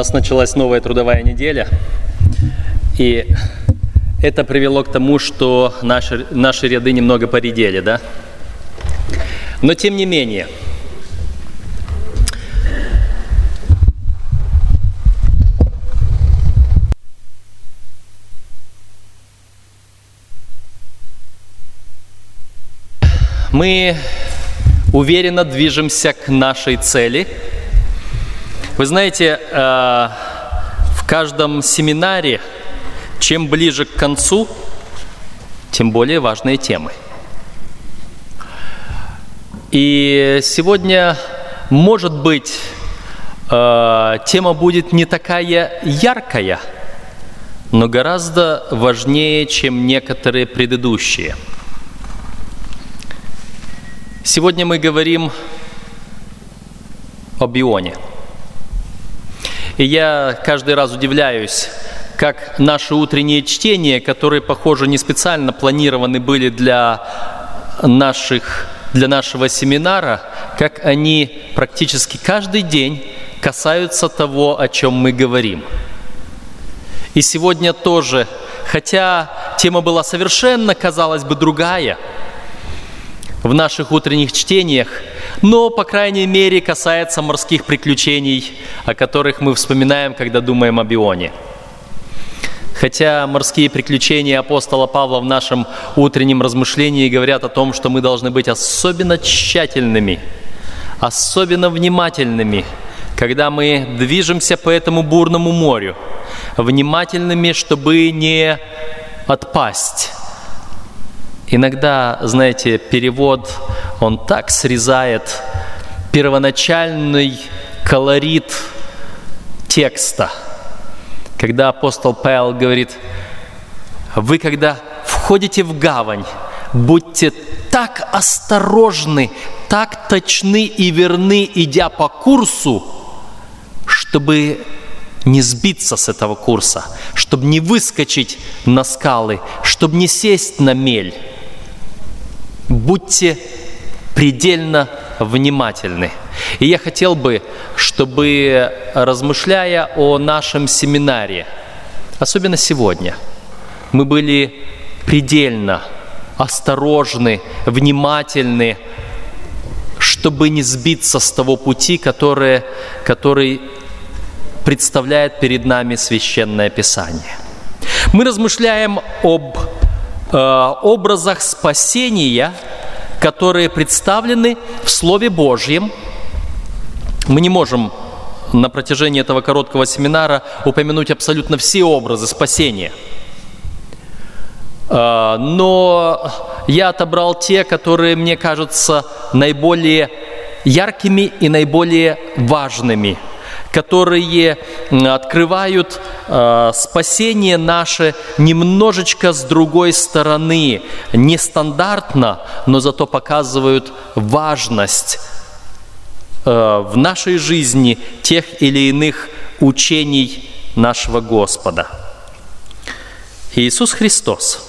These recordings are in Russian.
нас началась новая трудовая неделя, и это привело к тому, что наши, наши ряды немного поредели, да? Но тем не менее, мы уверенно движемся к нашей цели. Вы знаете, э, в каждом семинаре, чем ближе к концу, тем более важные темы. И сегодня, может быть, э, тема будет не такая яркая, но гораздо важнее, чем некоторые предыдущие – Сегодня мы говорим о бионе. И я каждый раз удивляюсь, как наши утренние чтения, которые, похоже, не специально планированы были для, наших, для нашего семинара, как они практически каждый день касаются того, о чем мы говорим. И сегодня тоже, хотя тема была совершенно, казалось бы, другая – в наших утренних чтениях, но, по крайней мере, касается морских приключений, о которых мы вспоминаем, когда думаем о Бионе. Хотя морские приключения апостола Павла в нашем утреннем размышлении говорят о том, что мы должны быть особенно тщательными, особенно внимательными, когда мы движемся по этому бурному морю, внимательными, чтобы не отпасть, Иногда, знаете, перевод, он так срезает первоначальный колорит текста. Когда апостол Павел говорит, вы когда входите в гавань, будьте так осторожны, так точны и верны, идя по курсу, чтобы не сбиться с этого курса, чтобы не выскочить на скалы, чтобы не сесть на мель будьте предельно внимательны. И я хотел бы, чтобы, размышляя о нашем семинаре, особенно сегодня, мы были предельно осторожны, внимательны, чтобы не сбиться с того пути, который, который представляет перед нами Священное Писание. Мы размышляем об образах спасения, которые представлены в Слове Божьем. Мы не можем на протяжении этого короткого семинара упомянуть абсолютно все образы спасения. Э, но я отобрал те, которые мне кажутся наиболее яркими и наиболее важными – которые открывают э, спасение наше немножечко с другой стороны, нестандартно, но зато показывают важность э, в нашей жизни тех или иных учений нашего Господа. Иисус Христос.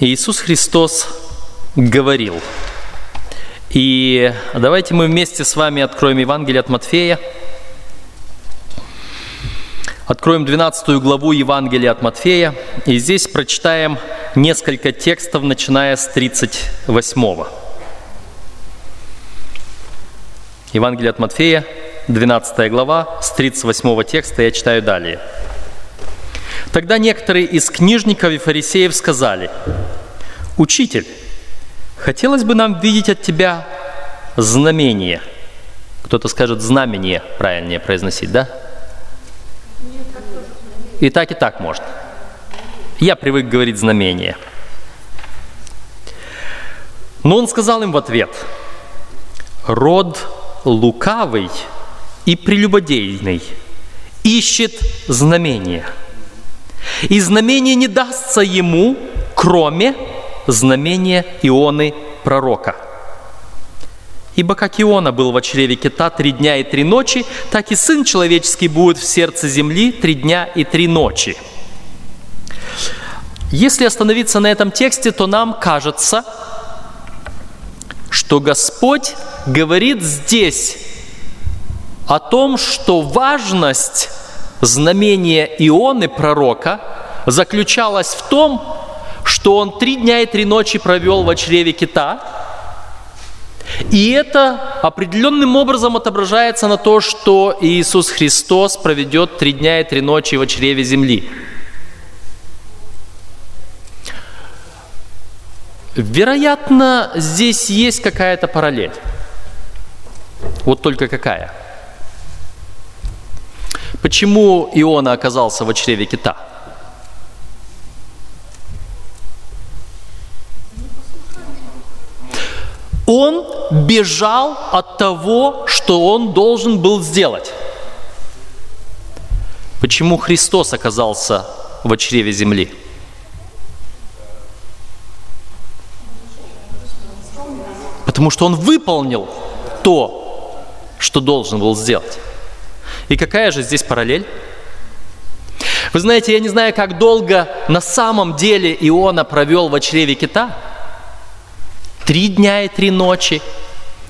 Иисус Христос говорил – и давайте мы вместе с вами откроем Евангелие от Матфея. Откроем 12 главу Евангелия от Матфея. И здесь прочитаем несколько текстов, начиная с 38. Евангелие от Матфея, 12 глава, с 38 текста я читаю далее. Тогда некоторые из книжников и фарисеев сказали, «Учитель, Хотелось бы нам видеть от тебя знамение. Кто-то скажет знамение, правильнее произносить, да? И так, и так можно. Я привык говорить знамение. Но он сказал им в ответ, род лукавый и прелюбодейный ищет знамения. И знамение не дастся ему, кроме знамение Ионы пророка. Ибо как Иона был в чреве кита три дня и три ночи, так и Сын Человеческий будет в сердце земли три дня и три ночи. Если остановиться на этом тексте, то нам кажется, что Господь говорит здесь о том, что важность знамения Ионы, пророка, заключалась в том, что он три дня и три ночи провел в чреве кита, и это определенным образом отображается на то, что Иисус Христос проведет три дня и три ночи в чреве земли. Вероятно, здесь есть какая-то параллель. Вот только какая? Почему Иона оказался в чреве кита? Он бежал от того, что он должен был сделать. Почему Христос оказался в чреве земли? Потому что он выполнил то, что должен был сделать. И какая же здесь параллель? Вы знаете, я не знаю, как долго на самом деле Иона провел в чреве кита. Три дня и три ночи.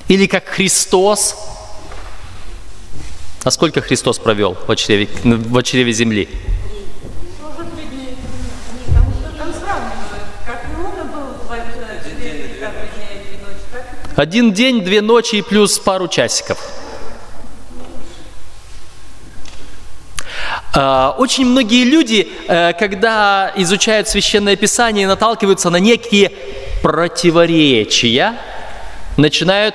Или как Христос. А сколько Христос провел в чреве, в чреве земли? Один день, две ночи и плюс пару часиков. А, очень многие люди, э, когда изучают Священное Писание, наталкиваются на некие противоречия, начинают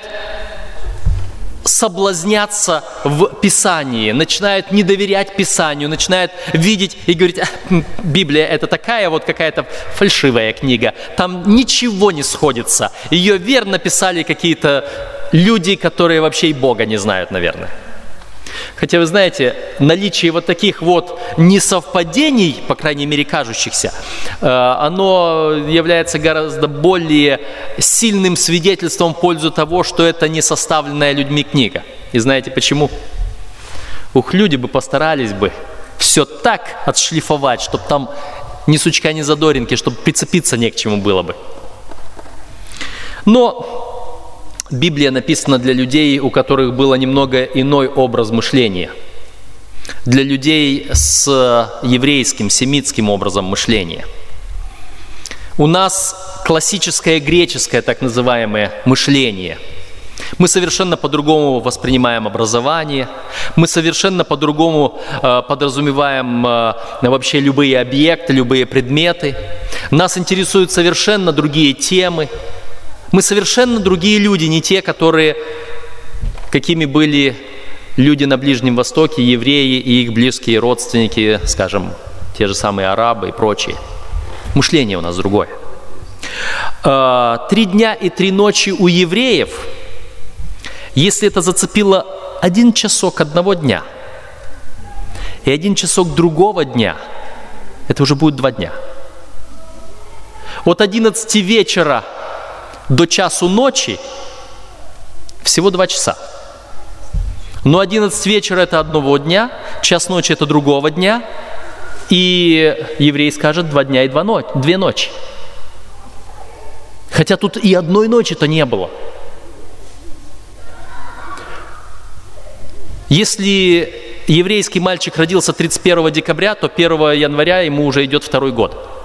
соблазняться в Писании, начинают не доверять Писанию, начинают видеть и говорить, Библия это такая вот какая-то фальшивая книга, там ничего не сходится. Ее верно писали какие-то люди, которые вообще и Бога не знают, наверное. Хотя вы знаете, наличие вот таких вот несовпадений, по крайней мере кажущихся, э, оно является гораздо более сильным свидетельством в пользу того, что это не составленная людьми книга. И знаете почему? Ух, люди бы постарались бы все так отшлифовать, чтобы там ни сучка, ни задоринки, чтобы прицепиться не к чему было бы. Но Библия написана для людей, у которых было немного иной образ мышления. Для людей с еврейским, семитским образом мышления. У нас классическое греческое так называемое мышление. Мы совершенно по-другому воспринимаем образование, мы совершенно по-другому э, подразумеваем э, вообще любые объекты, любые предметы. Нас интересуют совершенно другие темы – мы совершенно другие люди, не те, которые, какими были люди на Ближнем Востоке, евреи и их близкие родственники, скажем, те же самые арабы и прочие. Мышление у нас другое. А, три дня и три ночи у евреев, если это зацепило один часок одного дня и один часок другого дня, это уже будет два дня. От 11 вечера до часу ночи всего два часа. Но 11 вечера это одного дня, час ночи это другого дня, и еврей скажет два дня и два ночи, две ночи. Хотя тут и одной ночи-то не было. Если еврейский мальчик родился 31 декабря, то 1 января ему уже идет второй год.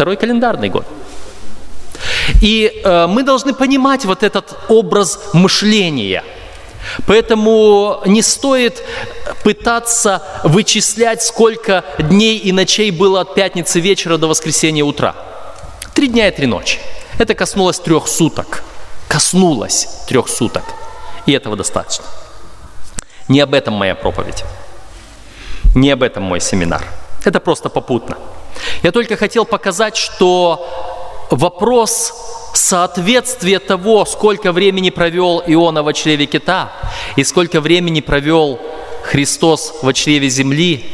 Второй календарный год. И э, мы должны понимать вот этот образ мышления. Поэтому не стоит пытаться вычислять, сколько дней и ночей было от пятницы вечера до воскресенья утра. Три дня и три ночи. Это коснулось трех суток. Коснулось трех суток. И этого достаточно. Не об этом моя проповедь. Не об этом мой семинар. Это просто попутно. Я только хотел показать, что вопрос соответствия того, сколько времени провел Иона в чреве кита и сколько времени провел Христос в чреве земли,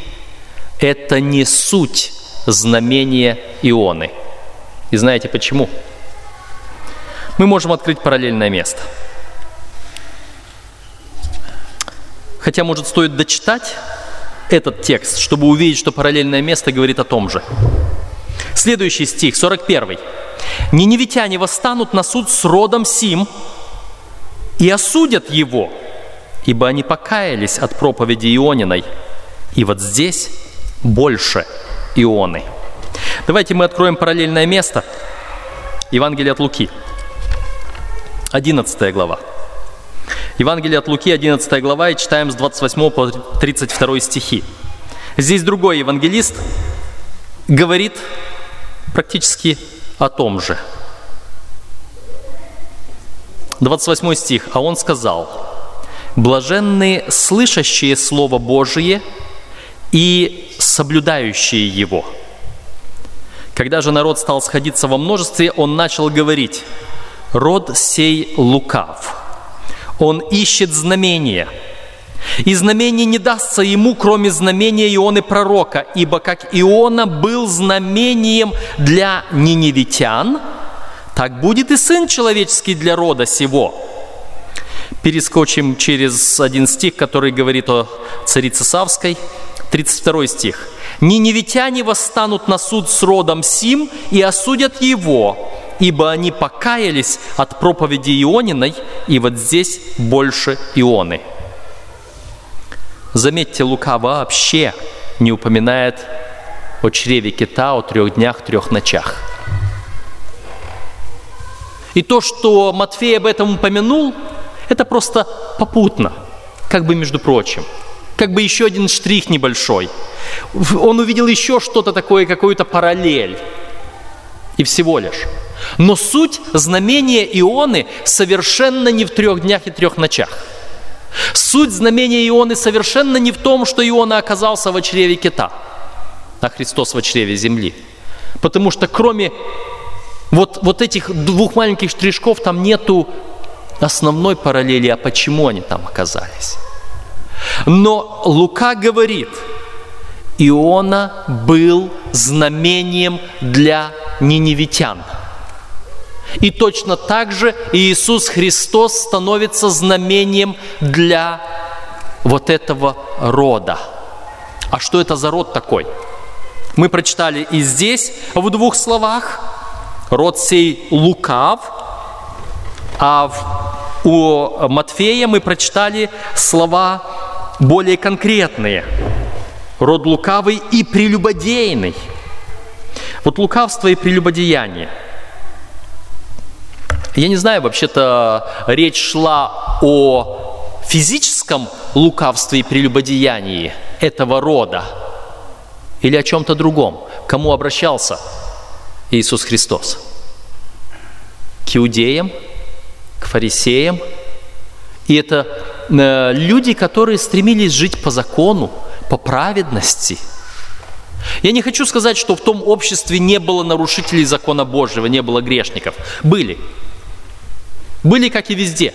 это не суть знамения Ионы. И знаете почему? Мы можем открыть параллельное место. Хотя, может, стоит дочитать этот текст, чтобы увидеть, что параллельное место говорит о том же. Следующий стих, 41. «Ниневитяне восстанут на суд с родом Сим, и осудят его, ибо они покаялись от проповеди Иониной. И вот здесь больше Ионы. Давайте мы откроем параллельное место. Евангелие от Луки. 11 глава. Евангелие от Луки, 11 глава, и читаем с 28 по 32 стихи. Здесь другой евангелист говорит практически о том же. 28 стих. «А он сказал, «Блаженные, слышащие Слово Божие и соблюдающие его». Когда же народ стал сходиться во множестве, он начал говорить, «Род сей лукав, он ищет знамения, и знамение не дастся ему, кроме знамения Ионы пророка, ибо как Иона был знамением для ниневитян, так будет и Сын Человеческий для рода сего». Перескочим через один стих, который говорит о царице Савской, 32 стих. «Ниневитяне восстанут на суд с родом Сим и осудят его, ибо они покаялись от проповеди Иониной, и вот здесь больше Ионы». Заметьте, Лука вообще не упоминает о чреве кита, о трех днях, трех ночах. И то, что Матфей об этом упомянул, это просто попутно, как бы между прочим. Как бы еще один штрих небольшой. Он увидел еще что-то такое, какую-то параллель. И всего лишь. Но суть знамения Ионы совершенно не в трех днях и трех ночах. Суть знамения Ионы совершенно не в том, что Иона оказался в чреве кита, а Христос в чреве земли. Потому что кроме вот, вот этих двух маленьких штришков там нету основной параллели, а почему они там оказались. Но Лука говорит, Иона был знамением для ниневитян. И точно так же Иисус Христос становится знамением для вот этого рода. А что это за род такой? Мы прочитали и здесь в двух словах – род сей лукав, а в, у Матфея мы прочитали слова более конкретные. Род лукавый и прелюбодейный. Вот лукавство и прелюбодеяние. Я не знаю, вообще-то речь шла о физическом лукавстве и прелюбодеянии этого рода или о чем-то другом. Кому обращался Иисус Христос? К иудеям, к фарисеям. И это э, люди, которые стремились жить по закону, по праведности. Я не хочу сказать, что в том обществе не было нарушителей закона Божьего, не было грешников. Были. Были, как и везде.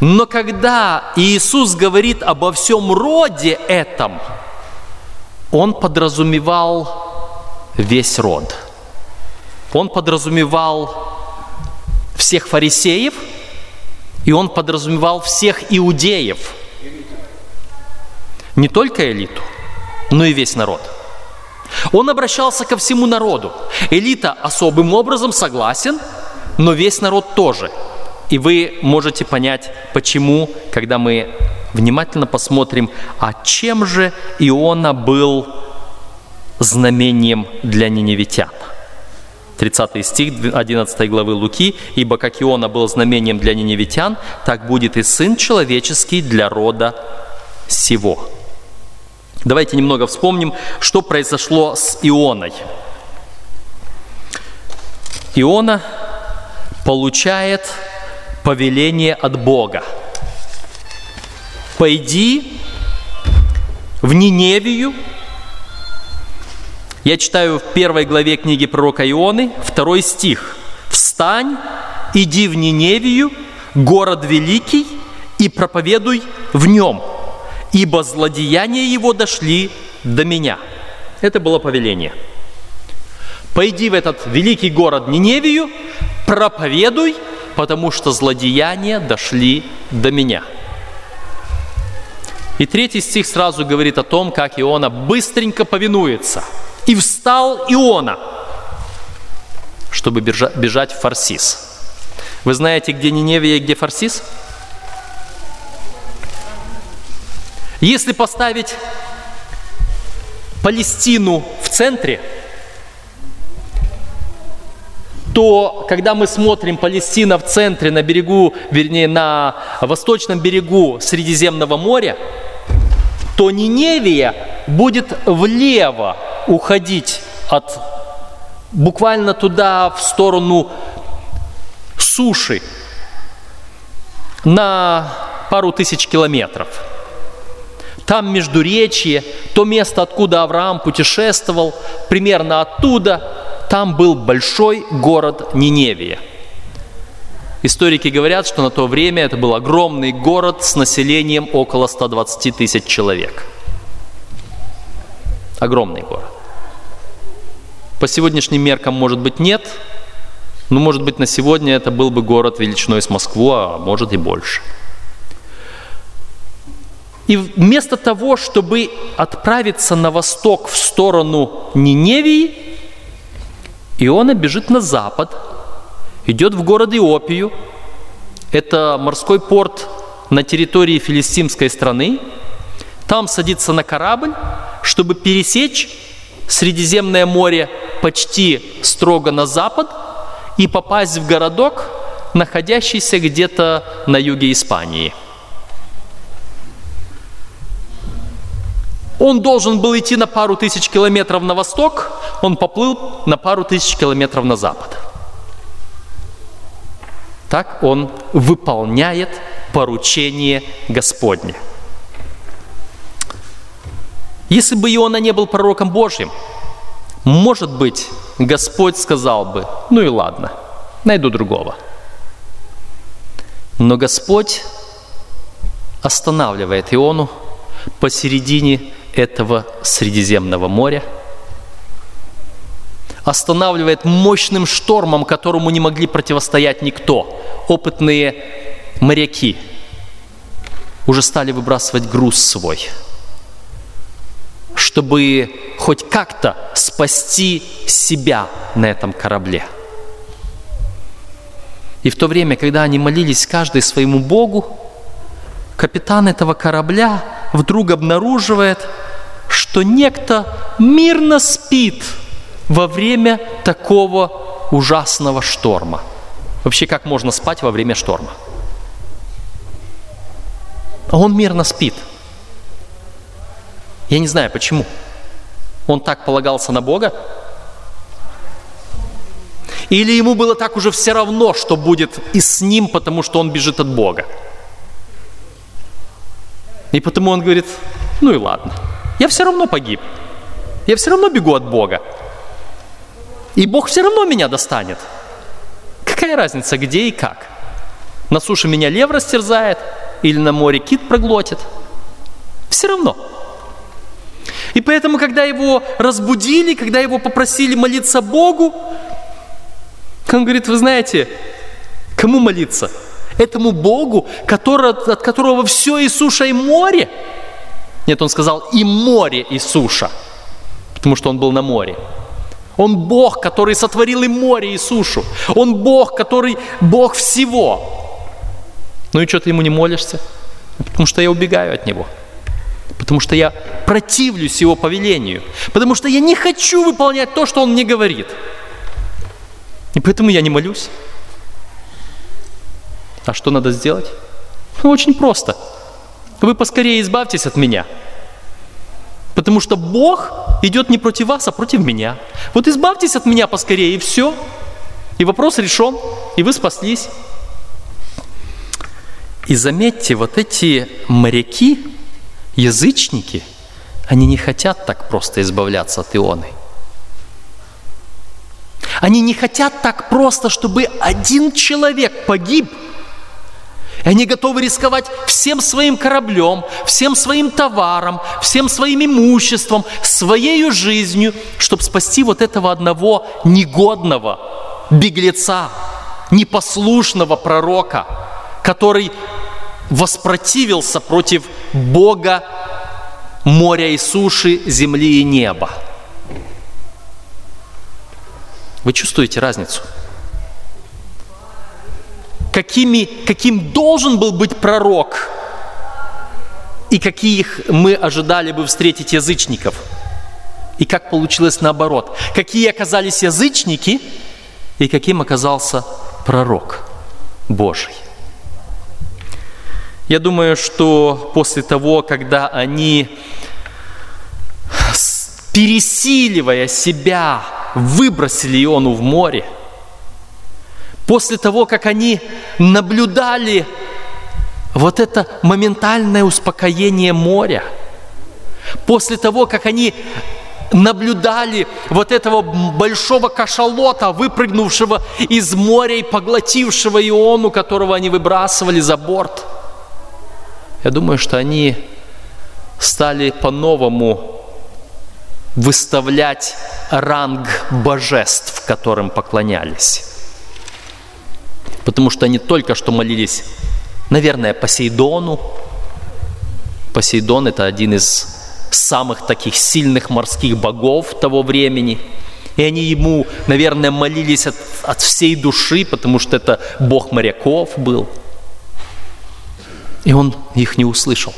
Но когда Иисус говорит обо всем роде этом, Он подразумевал весь род. Он подразумевал всех фарисеев, и он подразумевал всех иудеев. Не только элиту, но и весь народ. Он обращался ко всему народу. Элита особым образом согласен, но весь народ тоже. И вы можете понять, почему, когда мы внимательно посмотрим, а чем же Иона был знамением для ниневитян. 30 стих 11 главы Луки, «Ибо как Иона был знамением для ниневитян, так будет и Сын Человеческий для рода сего». Давайте немного вспомним, что произошло с Ионой. Иона получает повеление от Бога. «Пойди в Ниневию я читаю в первой главе книги пророка Ионы, второй стих. «Встань, иди в Ниневию, город великий, и проповедуй в нем, ибо злодеяния его дошли до меня». Это было повеление. «Пойди в этот великий город Ниневию, проповедуй, потому что злодеяния дошли до меня». И третий стих сразу говорит о том, как Иона быстренько повинуется – и встал Иона, чтобы бежать в Фарсис. Вы знаете, где Ниневия и где Фарсис? Если поставить Палестину в центре, то когда мы смотрим Палестина в центре, на берегу, вернее, на восточном берегу Средиземного моря, то Ниневия будет влево уходить от буквально туда, в сторону суши, на пару тысяч километров. Там Междуречье, то место, откуда Авраам путешествовал, примерно оттуда, там был большой город Ниневия. Историки говорят, что на то время это был огромный город с населением около 120 тысяч человек. Огромный город. По сегодняшним меркам, может быть, нет, но, может быть, на сегодня это был бы город величиной с Москву, а может и больше. И вместо того, чтобы отправиться на восток в сторону Ниневии, Иона бежит на запад, идет в город Иопию. Это морской порт на территории филистимской страны. Там садится на корабль, чтобы пересечь Средиземное море почти строго на запад и попасть в городок, находящийся где-то на юге Испании. Он должен был идти на пару тысяч километров на восток, он поплыл на пару тысяч километров на запад. Так он выполняет поручение Господне. Если бы Иона не был пророком Божьим, может быть, Господь сказал бы, ну и ладно, найду другого. Но Господь останавливает Иону посередине этого Средиземного моря, останавливает мощным штормом, которому не могли противостоять никто. Опытные моряки уже стали выбрасывать груз свой – чтобы хоть как-то спасти себя на этом корабле. И в то время, когда они молились каждый своему Богу, капитан этого корабля вдруг обнаруживает, что некто мирно спит во время такого ужасного шторма. Вообще, как можно спать во время шторма? А он мирно спит – я не знаю почему. Он так полагался на Бога? Или ему было так уже все равно, что будет и с ним, потому что он бежит от Бога? И потому он говорит, ну и ладно, я все равно погиб. Я все равно бегу от Бога. И Бог все равно меня достанет. Какая разница, где и как? На суше меня лев растерзает или на море кит проглотит? Все равно. И поэтому, когда его разбудили, когда его попросили молиться Богу, он говорит, вы знаете, кому молиться? Этому Богу, который, от которого все и суша, и море? Нет, он сказал, и море, и суша, потому что он был на море. Он Бог, который сотворил и море, и сушу. Он Бог, который Бог всего. Ну и что ты ему не молишься? Потому что я убегаю от него потому что я противлюсь его повелению, потому что я не хочу выполнять то, что он мне говорит. И поэтому я не молюсь. А что надо сделать? Ну, очень просто. Вы поскорее избавьтесь от меня. Потому что Бог идет не против вас, а против меня. Вот избавьтесь от меня поскорее, и все. И вопрос решен, и вы спаслись. И заметьте, вот эти моряки, Язычники, они не хотят так просто избавляться от ионы. Они не хотят так просто, чтобы один человек погиб. И они готовы рисковать всем своим кораблем, всем своим товаром, всем своим имуществом, своей жизнью, чтобы спасти вот этого одного негодного беглеца, непослушного пророка, который воспротивился против Бога моря и суши, земли и неба. Вы чувствуете разницу? Какими, каким должен был быть пророк и каких мы ожидали бы встретить язычников. И как получилось наоборот. Какие оказались язычники и каким оказался пророк Божий. Я думаю, что после того, когда они, пересиливая себя, выбросили Иону в море, после того, как они наблюдали вот это моментальное успокоение моря, после того, как они наблюдали вот этого большого кашалота, выпрыгнувшего из моря и поглотившего Иону, которого они выбрасывали за борт. Я думаю, что они стали по-новому выставлять ранг божеств, которым поклонялись. Потому что они только что молились, наверное, Посейдону. Посейдон – это один из самых таких сильных морских богов того времени. И они ему, наверное, молились от, от всей души, потому что это бог моряков был. И он их не услышал.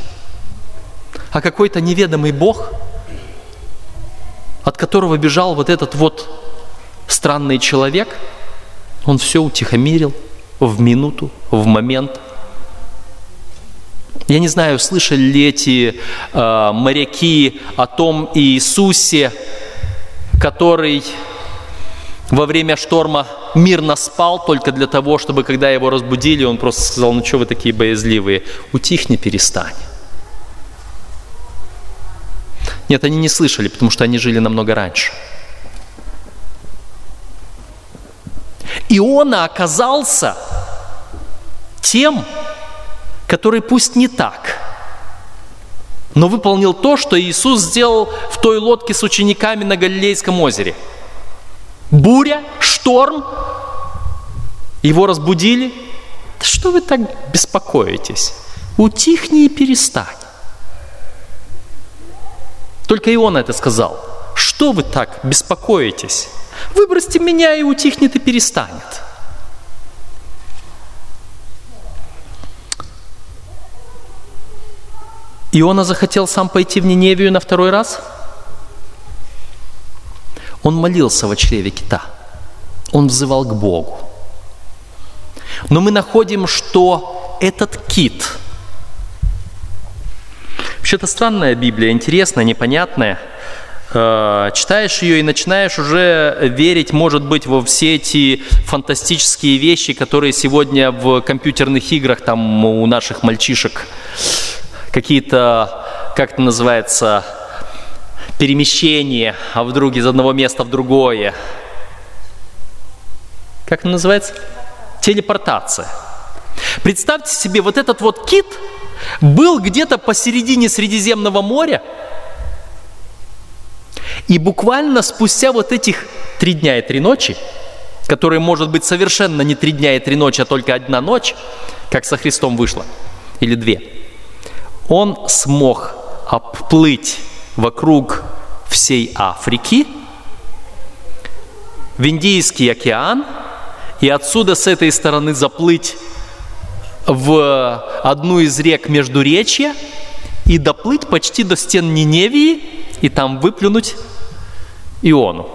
А какой-то неведомый бог, от которого бежал вот этот вот странный человек, он все утихомирил в минуту, в момент – я не знаю, слышали ли эти э, моряки о том Иисусе, который во время шторма мирно спал только для того, чтобы, когда его разбудили, он просто сказал, ну что вы такие боязливые, утихни, перестань. Нет, они не слышали, потому что они жили намного раньше. Иона оказался тем, который пусть не так, но выполнил то, что Иисус сделал в той лодке с учениками на Галилейском озере. Буря, шторм, его разбудили. Да что вы так беспокоитесь? Утихни и перестань. Только и он это сказал. Что вы так беспокоитесь? Выбросьте меня, и утихнет и перестанет. Иона захотел сам пойти в Ниневию на второй раз? Он молился в чреве кита. Он взывал к Богу. Но мы находим, что этот кит, вообще-то странная Библия, интересная, непонятная, читаешь ее и начинаешь уже верить, может быть, во все эти фантастические вещи, которые сегодня в компьютерных играх там у наших мальчишек какие-то, как это называется, перемещения, а вдруг из одного места в другое. Как это называется? Телепортация. Представьте себе, вот этот вот кит был где-то посередине Средиземного моря, и буквально спустя вот этих три дня и три ночи, которые, может быть, совершенно не три дня и три ночи, а только одна ночь, как со Христом вышло, или две – он смог обплыть вокруг всей Африки, в Индийский океан, и отсюда с этой стороны заплыть в одну из рек Междуречья и доплыть почти до стен Ниневии и там выплюнуть Иону.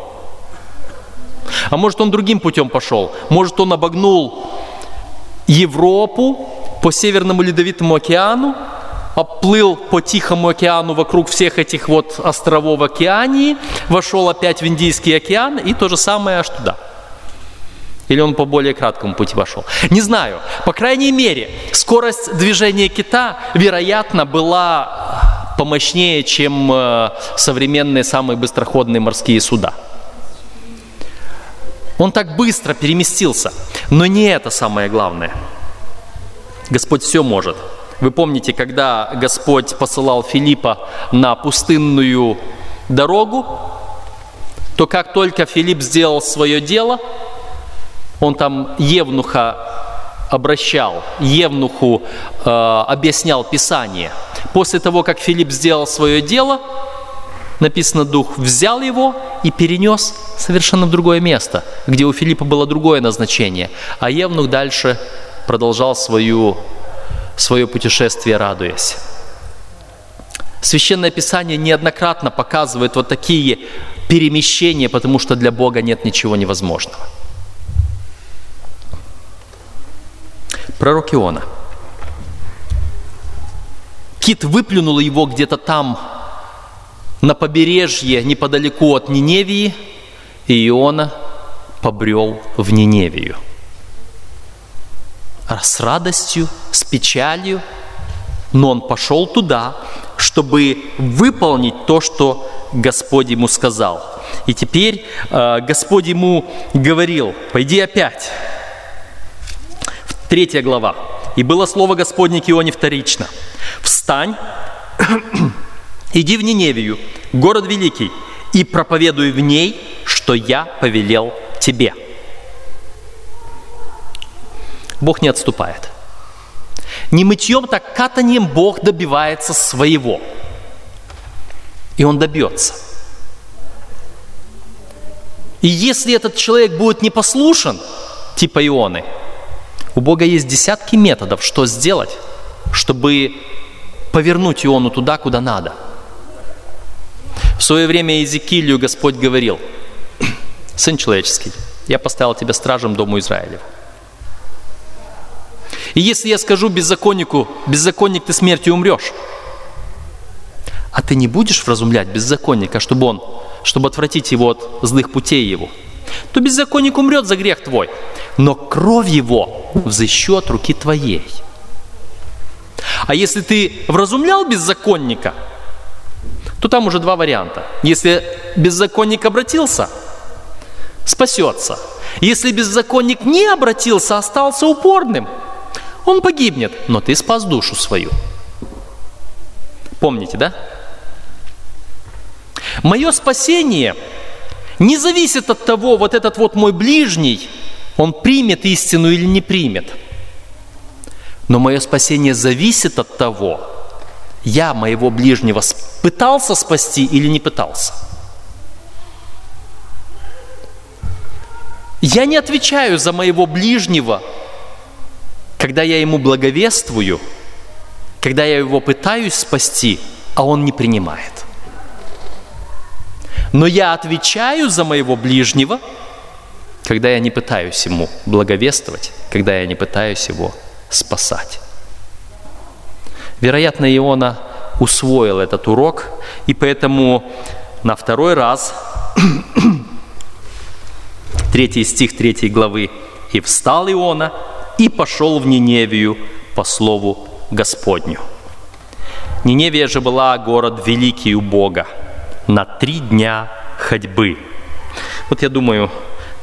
А может он другим путем пошел? Может он обогнул Европу по Северному Ледовитому океану, оплыл по Тихому океану вокруг всех этих вот островов океании, вошел опять в Индийский океан и то же самое аж туда. Или он по более краткому пути вошел. Не знаю. По крайней мере, скорость движения кита, вероятно, была помощнее, чем э, современные самые быстроходные морские суда. Он так быстро переместился. Но не это самое главное. Господь все может. Вы помните, когда Господь посылал Филиппа на пустынную дорогу, то как только Филипп сделал свое дело, он там Евнуха обращал, Евнуху э, объяснял Писание. После того, как Филипп сделал свое дело, написано, Дух взял его и перенес совершенно в другое место, где у Филиппа было другое назначение, а Евнух дальше продолжал свою, свое путешествие, радуясь. Священное Писание неоднократно показывает вот такие перемещения, потому что для Бога нет ничего невозможного. Пророк Иона. Кит выплюнул его где-то там, на побережье, неподалеку от Ниневии, и Иона побрел в Ниневию. С радостью, с печалью, но он пошел туда, чтобы выполнить то, что Господь ему сказал. И теперь э, Господь ему говорил, пойди опять. Третья глава. «И было слово Господне Кионе вторично. Встань, иди в Ниневию, город великий, и проповедуй в ней, что я повелел тебе». Бог не отступает. Не мытьем, так катанием Бог добивается своего. И Он добьется. И если этот человек будет непослушен, типа Ионы, у Бога есть десятки методов, что сделать, чтобы повернуть Иону туда, куда надо. В свое время Иезекиилю Господь говорил, «Сын человеческий, я поставил тебя стражем Дому Израилеву. И если я скажу беззаконнику, беззаконник ты смертью умрешь, а ты не будешь вразумлять беззаконника, чтобы он, чтобы отвратить его от злых путей его, то беззаконник умрет за грех твой, но кровь его взыщу от руки твоей. А если ты вразумлял беззаконника, то там уже два варианта. Если беззаконник обратился, спасется. Если беззаконник не обратился, остался упорным – он погибнет, но ты спас душу свою. Помните, да? Мое спасение не зависит от того, вот этот вот мой ближний, он примет истину или не примет. Но мое спасение зависит от того, я моего ближнего пытался спасти или не пытался. Я не отвечаю за моего ближнего когда я ему благовествую, когда я его пытаюсь спасти, а он не принимает. Но я отвечаю за моего ближнего, когда я не пытаюсь ему благовествовать, когда я не пытаюсь его спасать. Вероятно, Иона усвоил этот урок, и поэтому на второй раз, третий стих третьей главы, «И встал Иона, и пошел в Ниневию по слову Господню. Ниневия же была город великий у Бога на три дня ходьбы. Вот я думаю,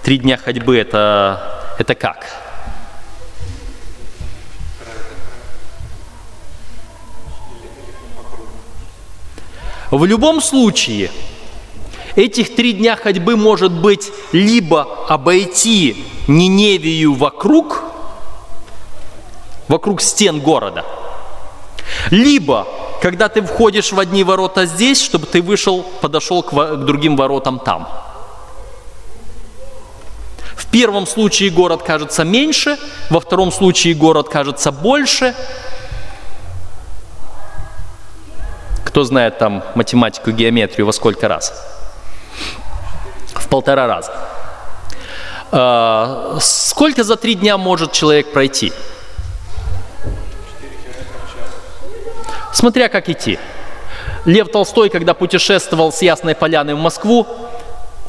три дня ходьбы это, это как? В любом случае, этих три дня ходьбы может быть либо обойти Ниневию вокруг – вокруг стен города. Либо, когда ты входишь в одни ворота здесь, чтобы ты вышел, подошел к, к другим воротам там. В первом случае город кажется меньше, во втором случае город кажется больше. Кто знает там математику, геометрию во сколько раз? В полтора раза. А, сколько за три дня может человек пройти? Смотря как идти. Лев Толстой, когда путешествовал с Ясной Поляны в Москву,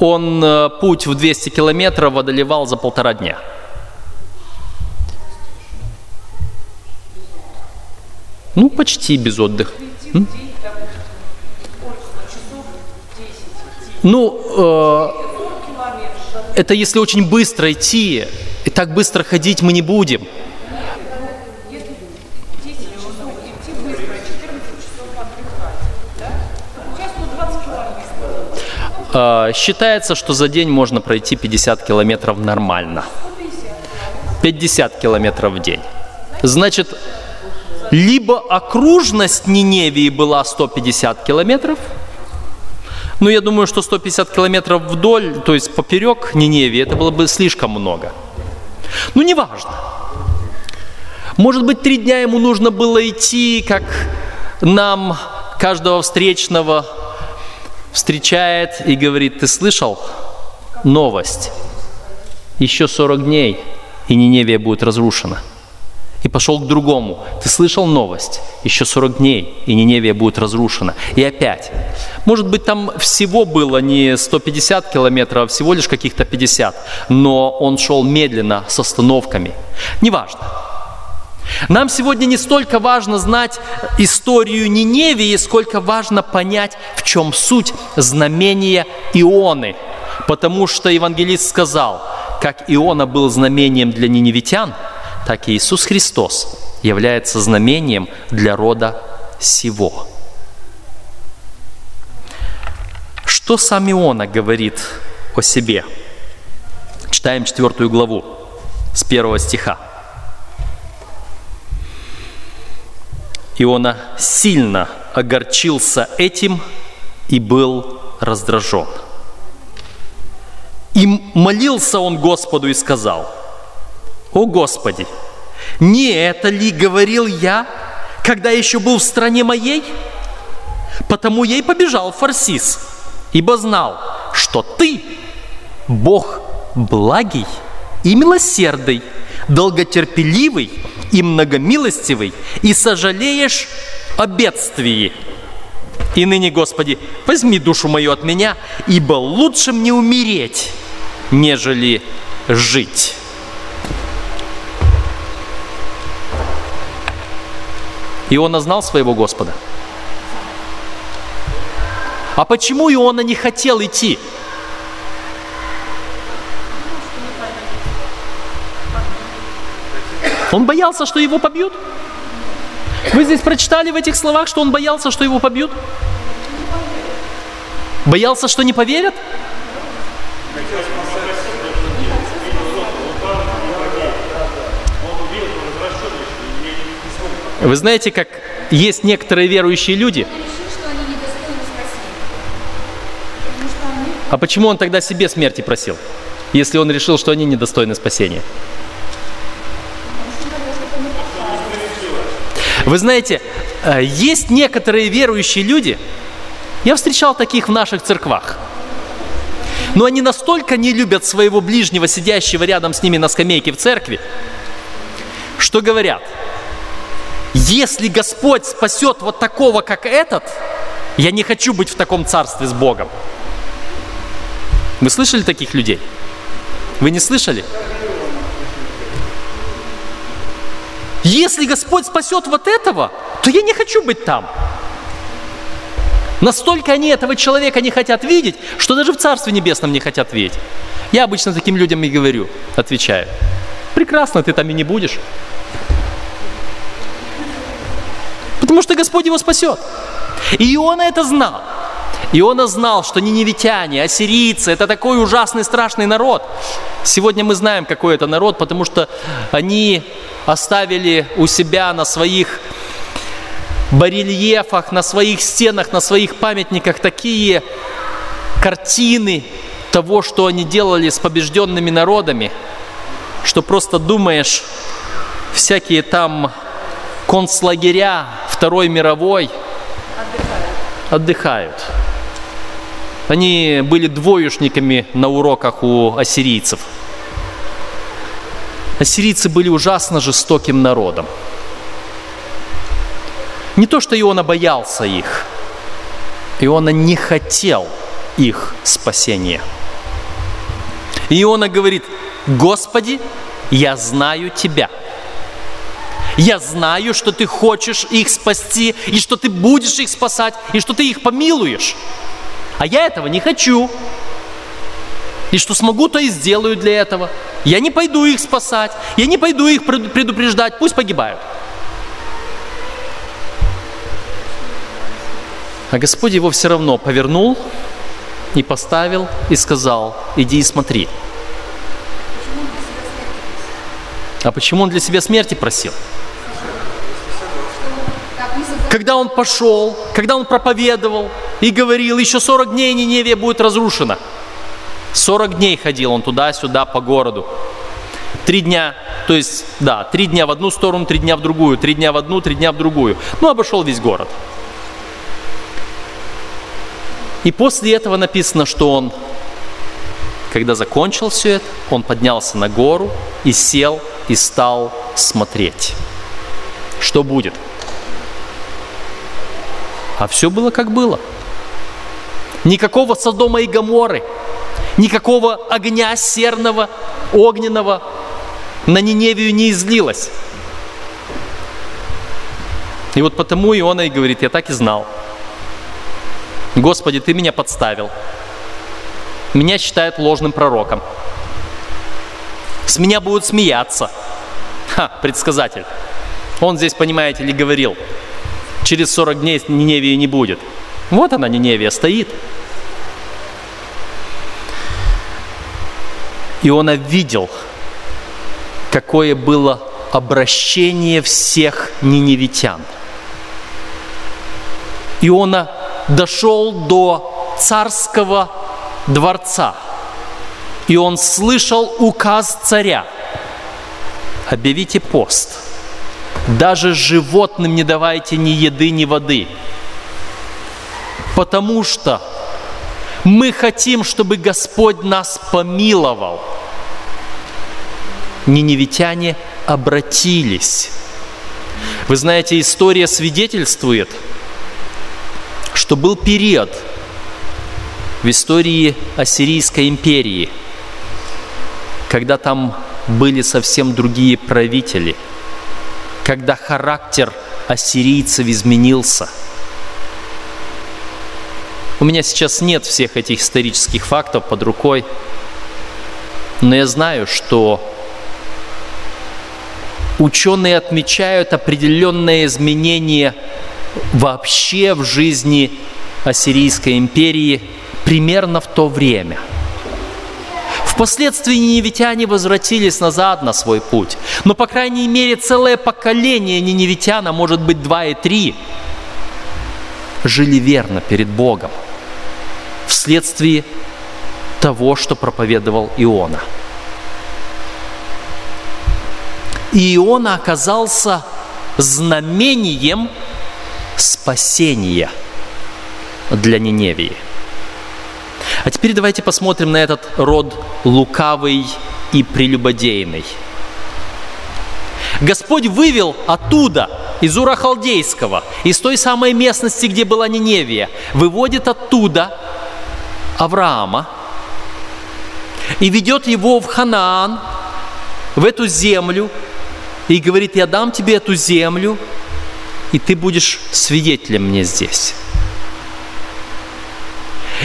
он э, путь в 200 километров одолевал за полтора дня. Ну, почти без отдыха. Ну, э, это если очень быстро идти, и так быстро ходить мы не будем. Считается, что за день можно пройти 50 километров нормально. 50 километров в день. Значит, либо окружность Ниневии была 150 километров, но я думаю, что 150 километров вдоль, то есть поперек Ниневии, это было бы слишком много. Ну, неважно. Может быть, три дня ему нужно было идти, как нам каждого встречного встречает и говорит, ты слышал новость? Еще 40 дней, и Ниневия будет разрушена. И пошел к другому. Ты слышал новость? Еще 40 дней, и Ниневия будет разрушена. И опять. Может быть, там всего было не 150 километров, а всего лишь каких-то 50. Но он шел медленно, с остановками. Неважно. Нам сегодня не столько важно знать историю Ниневии, сколько важно понять, в чем суть знамения Ионы. Потому что евангелист сказал, как Иона был знамением для ниневитян, так и Иисус Христос является знамением для рода сего. Что сам Иона говорит о себе? Читаем четвертую главу с первого стиха. Иона сильно огорчился этим и был раздражен. И молился он Господу и сказал, «О Господи, не это ли говорил я, когда еще был в стране моей? Потому и побежал Фарсис, ибо знал, что Ты, Бог благий и милосердный, долготерпеливый и многомилостивый, и сожалеешь о бедствии. И ныне, Господи, возьми душу мою от меня, ибо лучше мне умереть, нежели жить. Иона знал своего Господа. А почему Иона не хотел идти? Он боялся, что его побьют. Вы здесь прочитали в этих словах, что он боялся, что его побьют? Боялся, что не поверят? Вы знаете, как есть некоторые верующие люди. А почему он тогда себе смерти просил, если он решил, что они недостойны спасения? Вы знаете, э, есть некоторые верующие люди, я встречал таких в наших церквах, но они настолько не любят своего ближнего, сидящего рядом с ними на скамейке в церкви, что говорят, если Господь спасет вот такого, как этот, я не хочу быть в таком царстве с Богом. Вы слышали таких людей? Вы не слышали? Если Господь спасет вот этого, то я не хочу быть там. Настолько они этого человека не хотят видеть, что даже в Царстве Небесном не хотят видеть. Я обычно таким людям и говорю, отвечаю, прекрасно, ты там и не будешь. Потому что Господь его спасет. И Иона это знал. Иона знал, что ниневитяне, ассирийцы – это такой ужасный, страшный народ. Сегодня мы знаем, какой это народ, потому что они оставили у себя на своих барельефах, на своих стенах, на своих памятниках такие картины того, что они делали с побежденными народами, что просто думаешь, всякие там концлагеря Второй мировой отдыхают. отдыхают. Они были двоечниками на уроках у ассирийцев. Ассирийцы были ужасно жестоким народом. Не то, что Иона боялся их, Иона не хотел их спасения. Иона говорит, Господи, я знаю Тебя. Я знаю, что Ты хочешь их спасти, и что Ты будешь их спасать, и что Ты их помилуешь. А я этого не хочу. И что смогу, то и сделаю для этого. Я не пойду их спасать, я не пойду их предупреждать, пусть погибают. А Господь его все равно повернул и поставил и сказал, иди и смотри. А почему он для себя смерти просил? Когда он пошел, когда он проповедовал и говорил, еще 40 дней Ниневия будет разрушена. 40 дней ходил он туда-сюда по городу. Три дня, то есть, да, три дня в одну сторону, три дня в другую, три дня в одну, три дня в другую. Ну, обошел весь город. И после этого написано, что он, когда закончил все это, он поднялся на гору и сел и стал смотреть, что будет. А все было как было. Никакого Содома и Гаморы, никакого огня серного, огненного на Ниневию не излилось. И вот потому Иона и говорит, я так и знал. Господи, Ты меня подставил. Меня считают ложным пророком. С меня будут смеяться. Ха, предсказатель. Он здесь, понимаете ли, говорил, через 40 дней Ниневии не будет. Вот она, Ниневия, стоит. Иона видел, какое было обращение всех ниневитян. Иона дошел до царского дворца, и он слышал указ царя. Объявите пост. Даже животным не давайте ни еды, ни воды. Потому что мы хотим, чтобы Господь нас помиловал. Ниневитяне обратились. Вы знаете, история свидетельствует, что был период в истории Ассирийской империи, когда там были совсем другие правители, когда характер ассирийцев изменился – у меня сейчас нет всех этих исторических фактов под рукой, но я знаю, что ученые отмечают определенные изменения вообще в жизни Ассирийской империи примерно в то время. Впоследствии ниневитяне возвратились назад на свой путь. Но, по крайней мере, целое поколение ниневитян, а может быть два и три, жили верно перед Богом вследствие того, что проповедовал Иона. И Иона оказался знамением спасения для Ниневии. А теперь давайте посмотрим на этот род лукавый и прелюбодейный. Господь вывел оттуда, из Ура Халдейского, из той самой местности, где была Ниневия, выводит оттуда Авраама и ведет его в Ханаан, в эту землю, и говорит, я дам тебе эту землю, и ты будешь свидетелем мне здесь.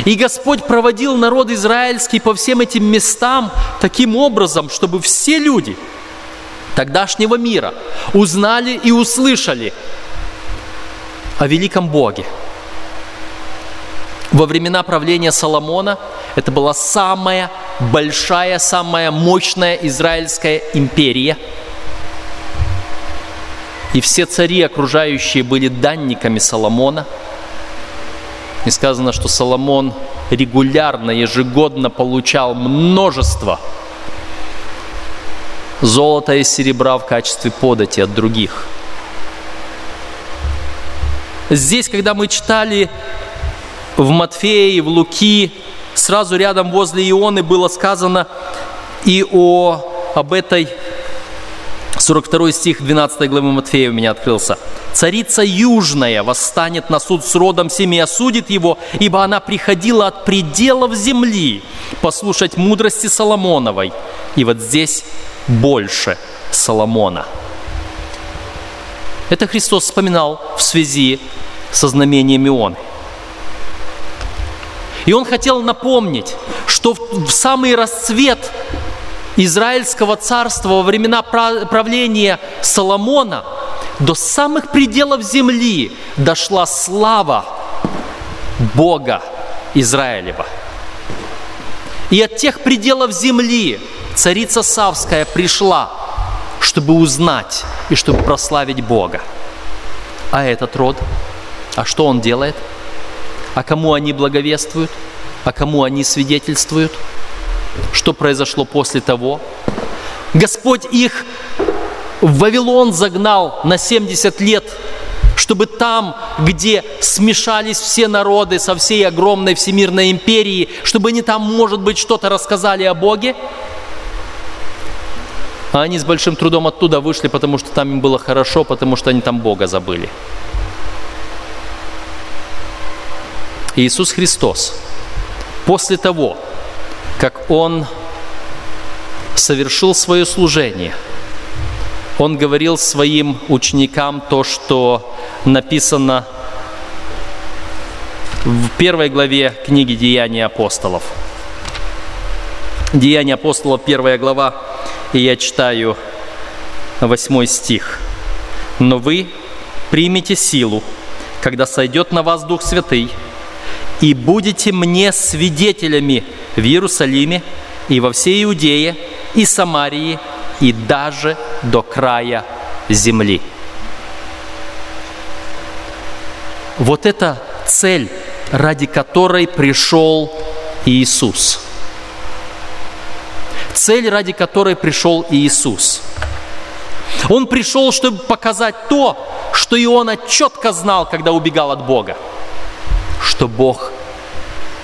И Господь проводил народ израильский по всем этим местам таким образом, чтобы все люди тогдашнего мира узнали и услышали о великом Боге – во времена правления Соломона это была самая большая, самая мощная израильская империя. И все цари, окружающие, были данниками Соломона. И сказано, что Соломон регулярно, ежегодно получал множество золота и серебра в качестве подати от других. Здесь, когда мы читали в Матфея и в Луки, сразу рядом возле Ионы было сказано и о, об этой 42 стих 12 главы Матфея у меня открылся. «Царица южная восстанет на суд с родом семи и осудит его, ибо она приходила от пределов земли послушать мудрости Соломоновой». И вот здесь больше Соломона. Это Христос вспоминал в связи со знамением Ионы. И он хотел напомнить, что в самый расцвет Израильского царства во времена правления Соломона до самых пределов земли дошла слава Бога Израилева. И от тех пределов земли царица Савская пришла, чтобы узнать и чтобы прославить Бога. А этот род, а что он делает – а кому они благовествуют? А кому они свидетельствуют? Что произошло после того? Господь их в Вавилон загнал на 70 лет, чтобы там, где смешались все народы со всей огромной всемирной империи, чтобы они там, может быть, что-то рассказали о Боге. А они с большим трудом оттуда вышли, потому что там им было хорошо, потому что они там Бога забыли. Иисус Христос, после того, Он совершил свое служение, Он говорил своим ученикам то, что написано в первой главе книги «Деяния апостолов». Деяния апостолов, первая глава, и я читаю восьмой стих. «Но вы примите силу, когда сойдет на вас Дух Святый, и будете мне свидетелями в Иерусалиме и во всей Иудее и Самарии и даже до края земли. Вот это цель, ради которой пришел Иисус. Цель, ради которой пришел Иисус. Он пришел, чтобы показать то, что Иона четко знал, когда убегал от Бога – что Бог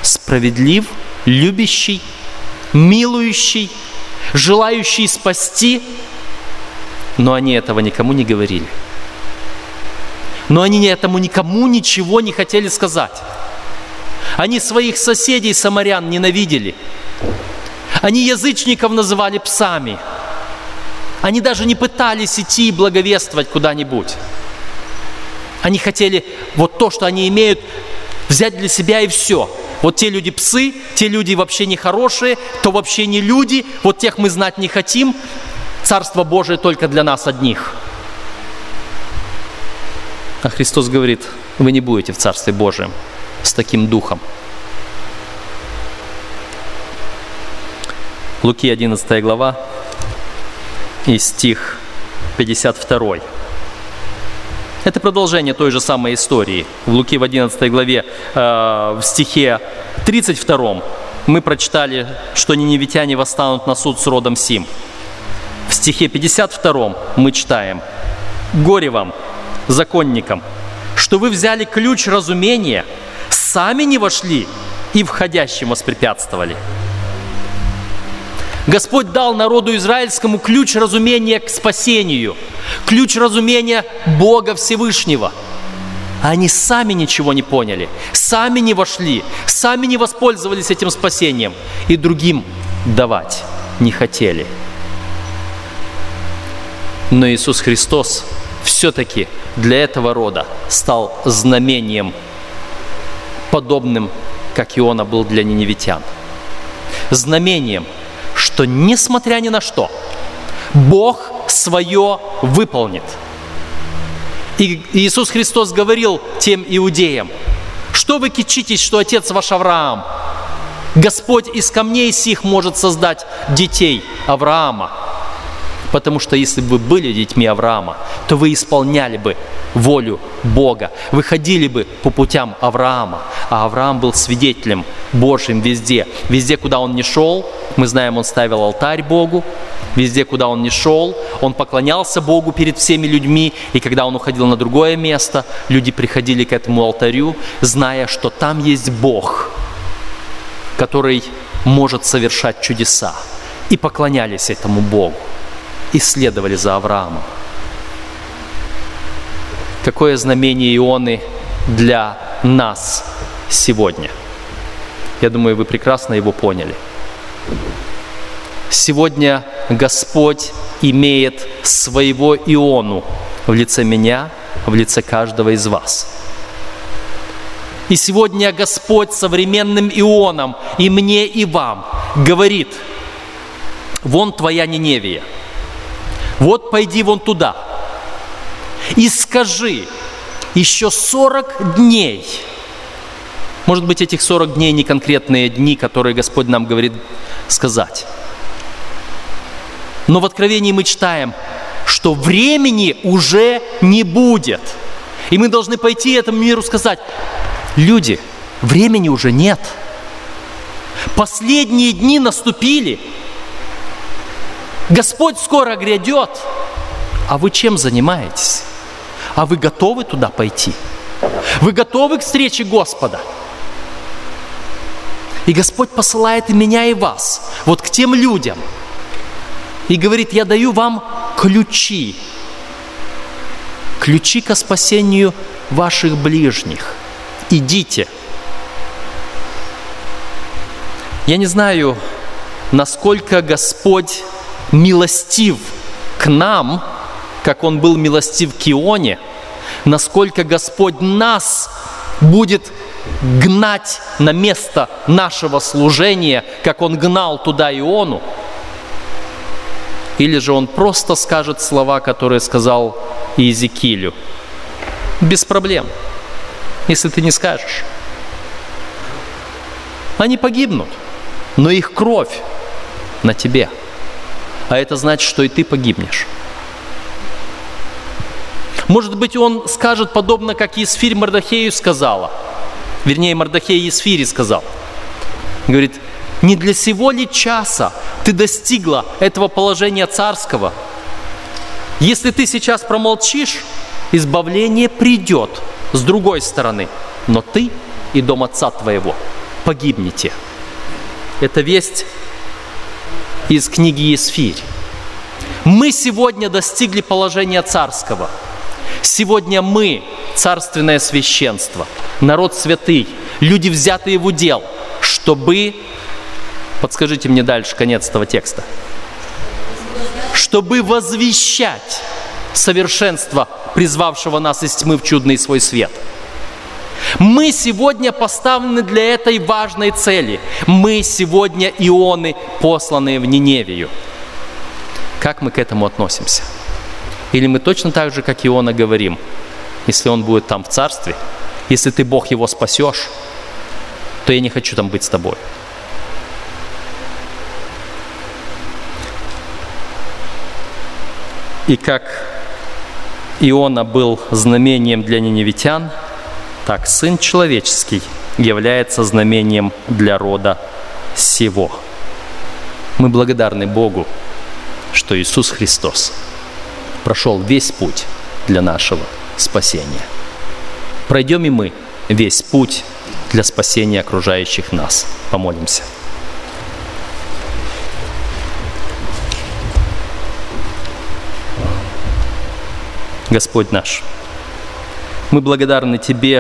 справедлив, любящий, милующий, желающий спасти, но они этого никому не говорили. Но они этому никому ничего не хотели сказать. Они своих соседей самарян ненавидели. Они язычников называли псами. Они даже не пытались идти и благовествовать куда-нибудь. Они хотели вот то, что они имеют, взять для себя и все. Вот те люди псы, те люди вообще нехорошие, то вообще не люди, вот тех мы знать не хотим. Царство Божие только для нас одних. А Христос говорит, вы не будете в Царстве Божьем с таким духом. Луки 11 глава и стих 52. Это продолжение той же самой истории. В Луки в 11 главе, э, в стихе 32 мы прочитали, что ниневитяне восстанут на суд с родом Сим. В стихе 52 мы читаем «Горе вам, законникам, что вы взяли ключ разумения, сами не вошли и входящим воспрепятствовали». Господь дал народу израильскому ключ разумения к спасению, ключ разумения Бога Всевышнего. А они сами ничего не поняли, сами не вошли, сами не воспользовались этим спасением и другим давать не хотели. Но Иисус Христос все-таки для этого рода стал знамением, подобным, как Иона был для ниневитян. Знамением – что несмотря ни на что, Бог свое выполнит. И Иисус Христос говорил тем иудеям, что вы кичитесь, что отец ваш Авраам? Господь из камней сих может создать детей Авраама. Потому что если бы вы были детьми Авраама, то вы исполняли бы волю Бога. Вы ходили бы по путям Авраама. А Авраам был свидетелем Божьим везде. Везде, куда он не шел, мы знаем, он ставил алтарь Богу. Везде, куда он не шел, он поклонялся Богу перед всеми людьми. И когда он уходил на другое место, люди приходили к этому алтарю, зная, что там есть Бог, который может совершать чудеса. И поклонялись этому Богу и следовали за Авраамом. Какое знамение Ионы для нас сегодня? Я думаю, вы прекрасно его поняли. Сегодня Господь имеет своего Иону в лице меня, в лице каждого из вас. И сегодня Господь современным Ионом и мне, и вам говорит, вон твоя Ниневия – вот пойди вон туда и скажи, еще 40 дней. Может быть, этих 40 дней не конкретные дни, которые Господь нам говорит сказать. Но в Откровении мы читаем, что времени уже не будет. И мы должны пойти этому миру сказать, люди, времени уже нет. Последние дни наступили – Господь скоро грядет, а вы чем занимаетесь? А вы готовы туда пойти? Вы готовы к встрече Господа? И Господь посылает и меня, и вас, вот к тем людям. И говорит, я даю вам ключи. Ключи ко спасению ваших ближних. Идите. Я не знаю, насколько Господь милостив к нам, как Он был милостив к Ионе, насколько Господь нас будет гнать на место нашего служения, как Он гнал туда Иону, или же Он просто скажет слова, которые сказал Иезекиилю. Без проблем, если ты не скажешь. Они погибнут, но их кровь на тебе. А это значит, что и ты погибнешь. Может быть, он скажет подобно, как Есфирь Мардахею сказала – вернее, Мардахей Есфири сказал. Говорит, не для сего ли часа ты достигла этого положения царского? Если ты сейчас промолчишь, избавление придет с другой стороны, но ты и дом отца твоего погибнете. Это весть из книги Есфирь. Мы сегодня достигли положения царского. Сегодня мы царственное священство – народ святый, люди, взятые в удел, чтобы, подскажите мне дальше конец этого текста, чтобы возвещать совершенство, призвавшего нас из тьмы в чудный свой свет. Мы сегодня поставлены для этой важной цели. Мы сегодня ионы, посланные в Ниневию. Как мы к этому относимся? Или мы точно так же, как Иона, говорим, если он будет там в царстве – если ты, Бог, его спасешь, то я не хочу там быть с тобой. И как Иона был знамением для неневитян, так Сын Человеческий является знамением для рода сего. Мы благодарны Богу, что Иисус Христос прошел весь путь для нашего спасения пройдем и мы весь путь для спасения окружающих нас. Помолимся. Господь наш, мы благодарны Тебе,